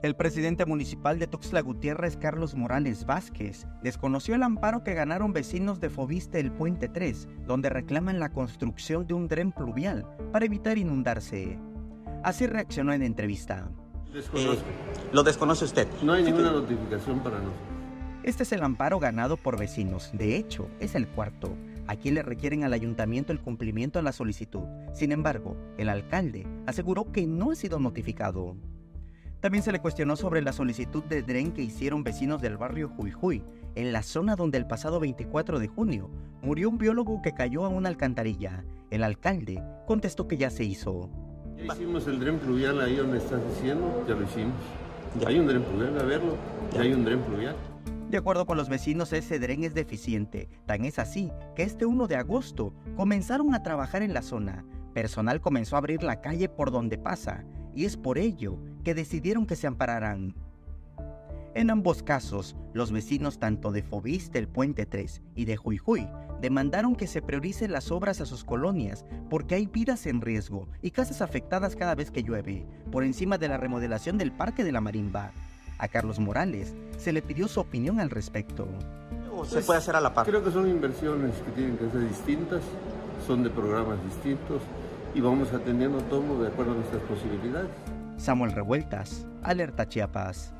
El presidente municipal de Tuxtla Gutiérrez, Carlos Morales Vázquez, desconoció el amparo que ganaron vecinos de Fobiste el Puente 3, donde reclaman la construcción de un dren pluvial para evitar inundarse. Así reaccionó en entrevista. Desconozco. Eh, ¿Lo desconoce usted? No hay ninguna notificación para nosotros. Este es el amparo ganado por vecinos. De hecho, es el cuarto. Aquí le requieren al ayuntamiento el cumplimiento a la solicitud. Sin embargo, el alcalde aseguró que no ha sido notificado. También se le cuestionó sobre la solicitud de dren que hicieron vecinos del barrio Jujuy, en la zona donde el pasado 24 de junio murió un biólogo que cayó a una alcantarilla. El alcalde contestó que ya se hizo. Ya hicimos el dren pluvial ahí donde estás diciendo, ya lo hicimos. Ya hay un dren pluvial, a verlo, ya hay un dren pluvial. De acuerdo con los vecinos, ese dren es deficiente. Tan es así que este 1 de agosto comenzaron a trabajar en la zona. Personal comenzó a abrir la calle por donde pasa y es por ello que decidieron que se ampararan. En ambos casos, los vecinos tanto de Fobis del Puente 3 y de Jujuy demandaron que se prioricen las obras a sus colonias porque hay vidas en riesgo y casas afectadas cada vez que llueve, por encima de la remodelación del Parque de la Marimba. A Carlos Morales se le pidió su opinión al respecto. se pues, puede hacer a la par? Creo que son inversiones que tienen que ser distintas, son de programas distintos y vamos atendiendo todo de acuerdo a nuestras posibilidades. Samuel Revueltas, Alerta Chiapas.